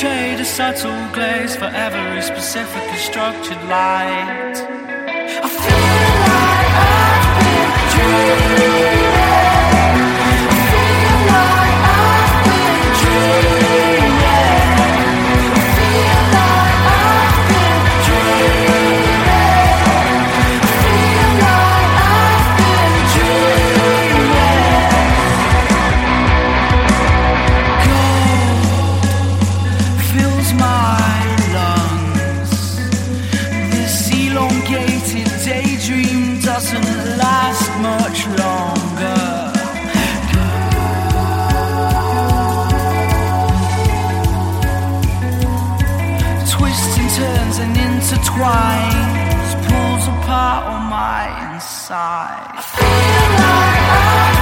trade a subtle glaze for every specifically structured light. I feel like I've been dreaming. Doesn't last much longer. Twists and turns and intertwines, pulls apart all my inside. I feel